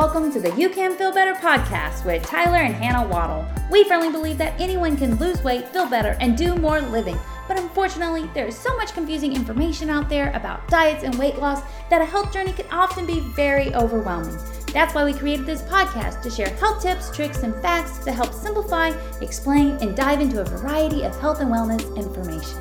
Welcome to the You Can Feel Better podcast with Tyler and Hannah Waddle. We firmly believe that anyone can lose weight, feel better, and do more living. But unfortunately, there is so much confusing information out there about diets and weight loss that a health journey can often be very overwhelming. That's why we created this podcast to share health tips, tricks, and facts to help simplify, explain, and dive into a variety of health and wellness information.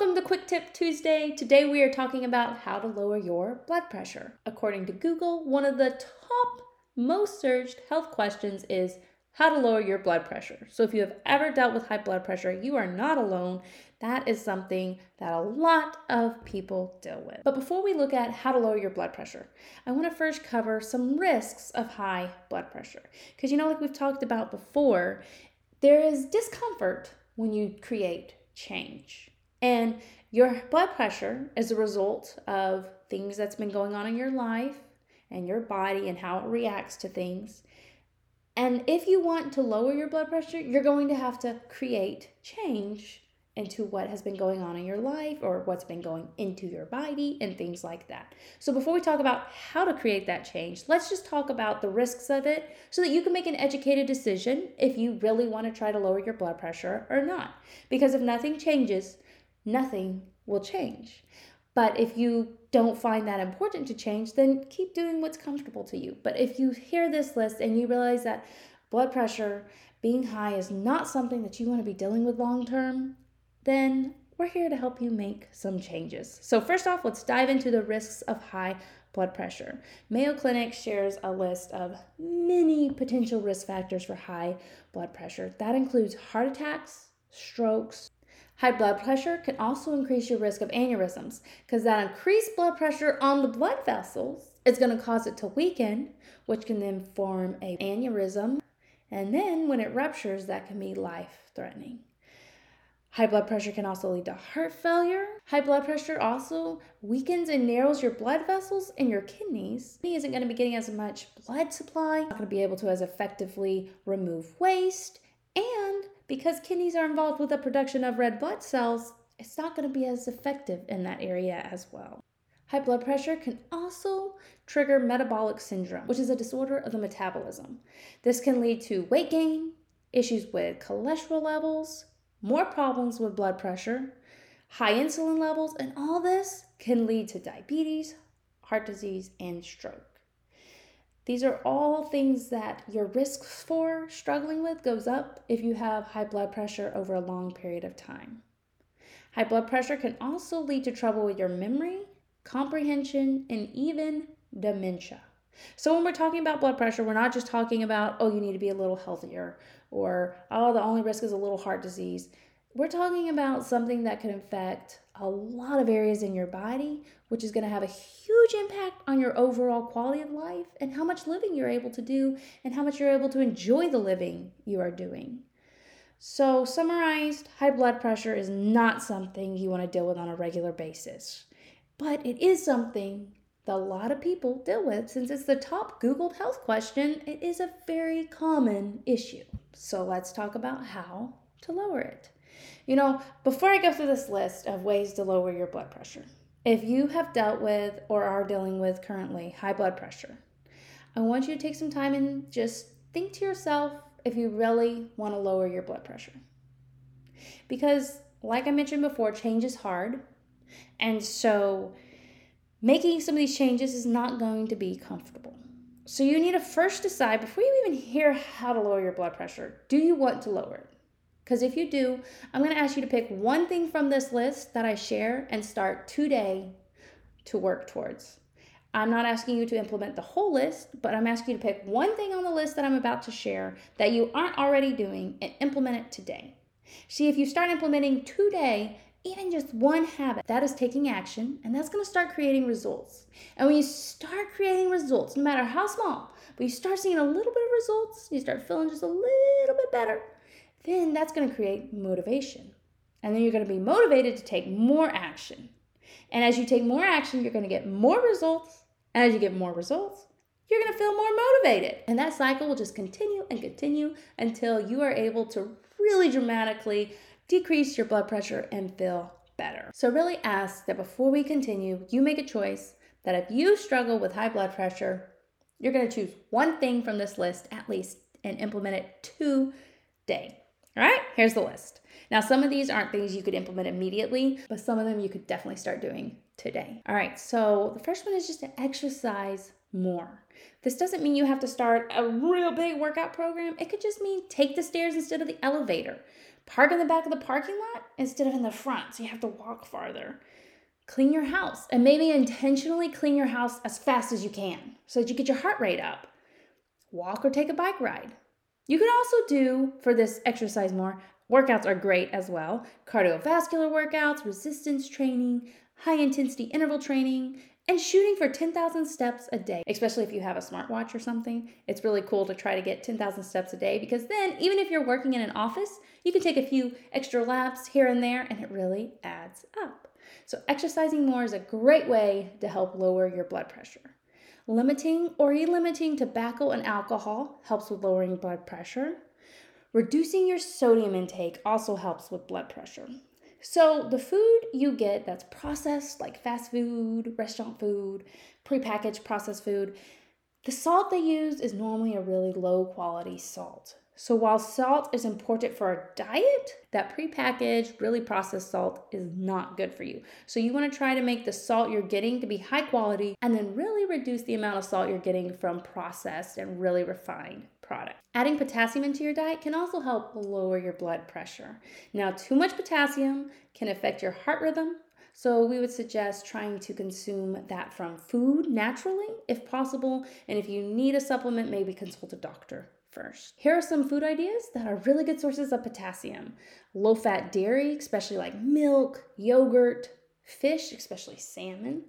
Welcome to Quick Tip Tuesday. Today we are talking about how to lower your blood pressure. According to Google, one of the top most searched health questions is how to lower your blood pressure. So if you have ever dealt with high blood pressure, you are not alone. That is something that a lot of people deal with. But before we look at how to lower your blood pressure, I want to first cover some risks of high blood pressure. Because you know, like we've talked about before, there is discomfort when you create change. And your blood pressure is a result of things that's been going on in your life and your body and how it reacts to things. And if you want to lower your blood pressure, you're going to have to create change into what has been going on in your life or what's been going into your body and things like that. So, before we talk about how to create that change, let's just talk about the risks of it so that you can make an educated decision if you really want to try to lower your blood pressure or not. Because if nothing changes, nothing will change. But if you don't find that important to change, then keep doing what's comfortable to you. But if you hear this list and you realize that blood pressure being high is not something that you want to be dealing with long term, then we're here to help you make some changes. So, first off, let's dive into the risks of high blood pressure. Mayo Clinic shares a list of many potential risk factors for high blood pressure. That includes heart attacks, strokes, High blood pressure can also increase your risk of aneurysms because that increased blood pressure on the blood vessels is going to cause it to weaken, which can then form a aneurysm. And then when it ruptures, that can be life threatening. High blood pressure can also lead to heart failure. High blood pressure also weakens and narrows your blood vessels in your kidneys. Kidney isn't going to be getting as much blood supply, not going to be able to as effectively remove waste, and because kidneys are involved with the production of red blood cells, it's not going to be as effective in that area as well. High blood pressure can also trigger metabolic syndrome, which is a disorder of the metabolism. This can lead to weight gain, issues with cholesterol levels, more problems with blood pressure, high insulin levels, and all this can lead to diabetes, heart disease, and stroke. These are all things that your risk for struggling with goes up if you have high blood pressure over a long period of time. High blood pressure can also lead to trouble with your memory, comprehension, and even dementia. So, when we're talking about blood pressure, we're not just talking about, oh, you need to be a little healthier, or, oh, the only risk is a little heart disease. We're talking about something that can affect a lot of areas in your body, which is going to have a huge impact on your overall quality of life and how much living you're able to do and how much you're able to enjoy the living you are doing. So, summarized, high blood pressure is not something you want to deal with on a regular basis, but it is something that a lot of people deal with since it's the top Googled health question. It is a very common issue. So, let's talk about how to lower it. You know, before I go through this list of ways to lower your blood pressure, if you have dealt with or are dealing with currently high blood pressure, I want you to take some time and just think to yourself if you really want to lower your blood pressure. Because, like I mentioned before, change is hard. And so, making some of these changes is not going to be comfortable. So, you need to first decide before you even hear how to lower your blood pressure do you want to lower it? Because if you do, I'm going to ask you to pick one thing from this list that I share and start today to work towards. I'm not asking you to implement the whole list, but I'm asking you to pick one thing on the list that I'm about to share that you aren't already doing and implement it today. See, if you start implementing today, even just one habit, that is taking action, and that's going to start creating results. And when you start creating results, no matter how small, but you start seeing a little bit of results, you start feeling just a little bit better, then that's going to create motivation. And then you're going to be motivated to take more action. And as you take more action, you're going to get more results. And as you get more results, you're going to feel more motivated. And that cycle will just continue and continue until you are able to really dramatically decrease your blood pressure and feel better. So, really ask that before we continue, you make a choice that if you struggle with high blood pressure, you're going to choose one thing from this list at least and implement it today. All right, here's the list. Now, some of these aren't things you could implement immediately, but some of them you could definitely start doing today. All right, so the first one is just to exercise more. This doesn't mean you have to start a real big workout program. It could just mean take the stairs instead of the elevator, park in the back of the parking lot instead of in the front, so you have to walk farther. Clean your house and maybe intentionally clean your house as fast as you can so that you get your heart rate up. Walk or take a bike ride. You can also do for this exercise more. Workouts are great as well cardiovascular workouts, resistance training, high intensity interval training, and shooting for 10,000 steps a day, especially if you have a smartwatch or something. It's really cool to try to get 10,000 steps a day because then, even if you're working in an office, you can take a few extra laps here and there and it really adds up. So, exercising more is a great way to help lower your blood pressure. Limiting or elimiting tobacco and alcohol helps with lowering blood pressure. Reducing your sodium intake also helps with blood pressure. So, the food you get that's processed, like fast food, restaurant food, prepackaged processed food, the salt they use is normally a really low quality salt. So, while salt is important for our diet, that prepackaged, really processed salt is not good for you. So, you want to try to make the salt you're getting to be high quality and then really reduce the amount of salt you're getting from processed and really refined product. Adding potassium into your diet can also help lower your blood pressure. Now, too much potassium can affect your heart rhythm, so we would suggest trying to consume that from food naturally if possible, and if you need a supplement, maybe consult a doctor first. Here are some food ideas that are really good sources of potassium. Low fat dairy, especially like milk, yogurt, fish, especially salmon,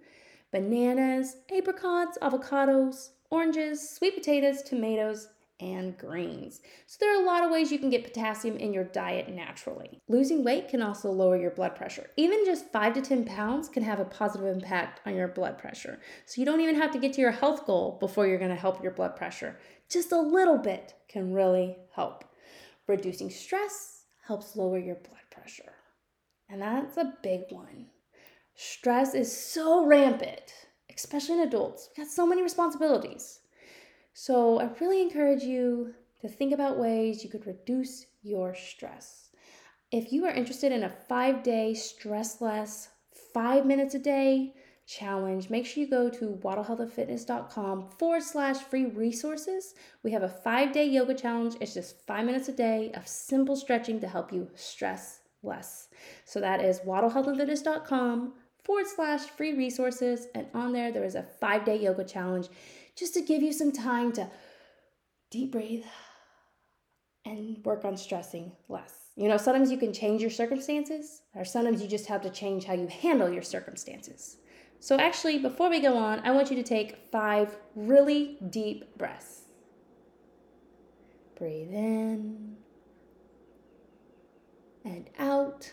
bananas, apricots, avocados, oranges, sweet potatoes, tomatoes, and greens. So there are a lot of ways you can get potassium in your diet naturally. Losing weight can also lower your blood pressure. Even just 5 to 10 pounds can have a positive impact on your blood pressure. So you don't even have to get to your health goal before you're to help your blood pressure. Just a little bit can really help. Reducing stress helps lower your blood pressure. And that's a big one. Stress is so rampant, especially in adults. We've got so many responsibilities. So I really encourage you to think about ways you could reduce your stress. If you are interested in a five day stress less, five minutes a day challenge, make sure you go to waddlehealthandfitness.com forward slash free resources. We have a five day yoga challenge. It's just five minutes a day of simple stretching to help you stress less. So that is waddlehealthandfitness.com forward slash free resources. And on there, there is a five day yoga challenge just to give you some time to deep breathe and work on stressing less. You know, sometimes you can change your circumstances, or sometimes you just have to change how you handle your circumstances. So, actually, before we go on, I want you to take five really deep breaths. Breathe in and out.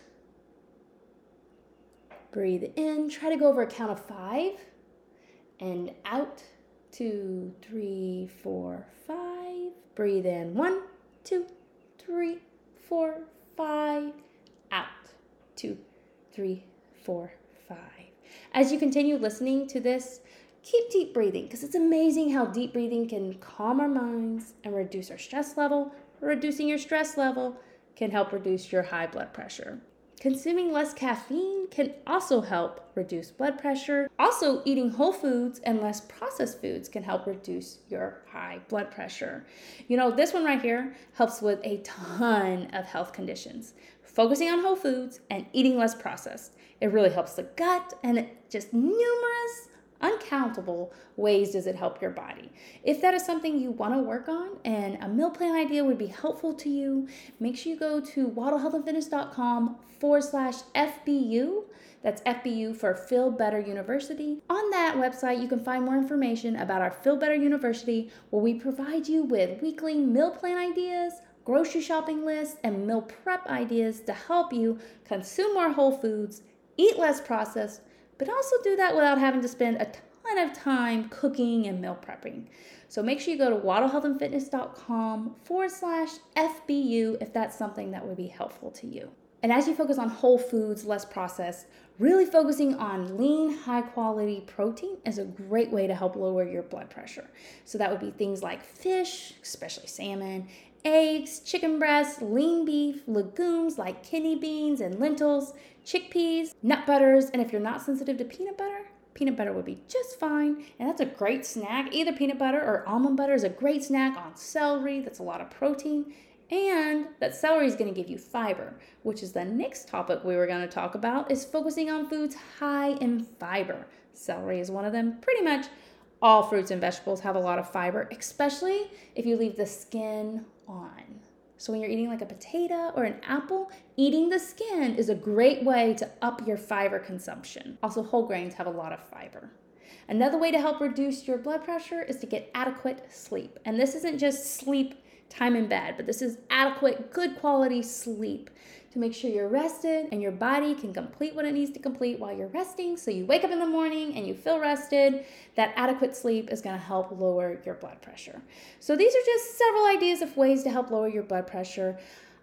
Breathe in. Try to go over a count of five and out two, three, four, five. Breathe in. One, two, three, four, five. Out. Two, three, four, five. As you continue listening to this, keep deep breathing because it's amazing how deep breathing can calm our minds and reduce our stress level. Reducing your stress level can help reduce your high blood pressure. Consuming less caffeine can also help reduce blood pressure. Also, eating whole foods and less processed foods can help reduce your high blood pressure. You know, this one right here helps with a ton of health conditions. Focusing on whole foods and eating less processed. It really helps the gut and just numerous uncountable ways does it help your body. If that is something you want to work on and a meal plan idea would be helpful to you, make sure you go to waddlehealthandfitness.com forward slash FBU. That's FBU for Feel Better University. On that website, you can find more information about our Feel Better University, where we provide you with weekly meal plan ideas, grocery shopping lists, and meal prep ideas to help you consume more whole foods, eat less processed, but also do that without having to spend a ton of time cooking and meal prepping. So make sure you go to waddlehealthandfitness.com forward slash FBU if that's something that would be helpful to you. And as you focus on whole foods, less processed, really focusing on lean, high quality protein is a great way to help lower your blood pressure. So that would be things like fish, especially salmon, eggs, chicken breasts, lean beef, legumes like kidney beans and lentils, chickpeas, nut butters, and if you're not sensitive to peanut butter, peanut butter would be just fine. And that's a great snack. Either peanut butter or almond butter is a great snack on celery. That's a lot of protein. And that celery is going to give you fiber, which is the next topic we were going to talk about is focusing on foods high in fiber. Celery is one of them. Pretty much all fruits and vegetables have a lot of fiber, especially if you leave the skin on. So when you're eating like a potato or an apple, eating the skin is a great way to up your fiber consumption. Also, whole grains have a lot of fiber. Another way to help reduce your blood pressure is to get adequate sleep. And this isn't just sleep time in bed, but this is adequate, good quality sleep to make sure you're rested and your body can complete what it needs to complete while you're resting. So you wake up in the morning and you feel rested. That adequate sleep is going to help lower your blood pressure. So these are just several ideas of ways to help lower your blood pressure.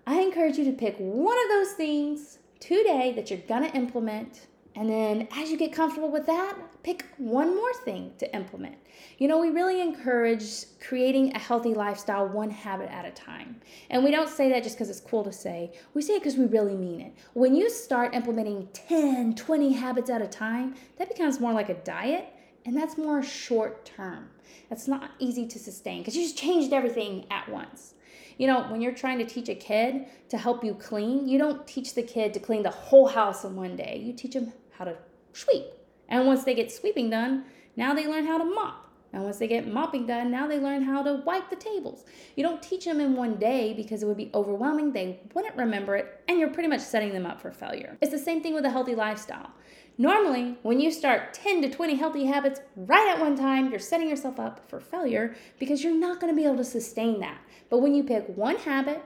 I encourage you to pick one of those things today that you're going to implement and then as you get comfortable with that, pick one more thing to implement. You know, we really encourage creating a healthy lifestyle one habit at a time. And we don't say that just because it's cool to say. We say it because we really mean it. When you start implementing 10, 20 habits at a time, that becomes more like a diet, and that's more short term. That's not easy to sustain because you just changed everything at once. You know, when you're trying to teach a kid to help you clean, you don't teach the kid to clean the whole house in one day. You teach them how to sweep. And once they get sweeping done, now they learn how to mop. And once they get mopping done, now they learn how to wipe the tables. You don't teach them in one day because it would be overwhelming. They wouldn't remember it, and you're pretty much setting them up for failure. It's the same thing with a healthy lifestyle. Normally, when you start 10 to 20 healthy habits right at one time, you're setting yourself up for failure because you're not going to be able to sustain that. But when you pick one habit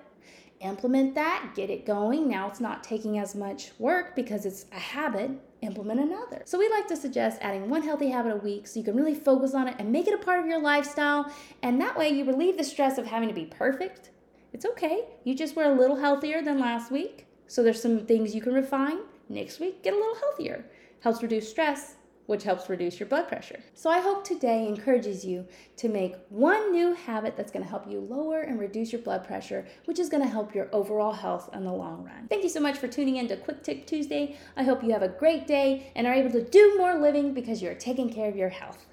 implement that, get it going. Now it's not taking as much work because it's a habit. Implement another. So, we like to suggest adding one healthy habit a week so you can really focus on it and make it a part of your lifestyle. And that way, you relieve the stress of having to be perfect. It's okay. You just were a little healthier than last week. So, there's some things you can refine. Next week, get a little healthier. Helps reduce stress which helps reduce your blood pressure. So I hope today encourages you to make one new habit that's going to help you lower and reduce your blood pressure, which is going to help your overall health in the long run. Thank you so much for tuning in to Quick Tip Tuesday. I hope you have a great day and are able to do more living because you're taking care of your health.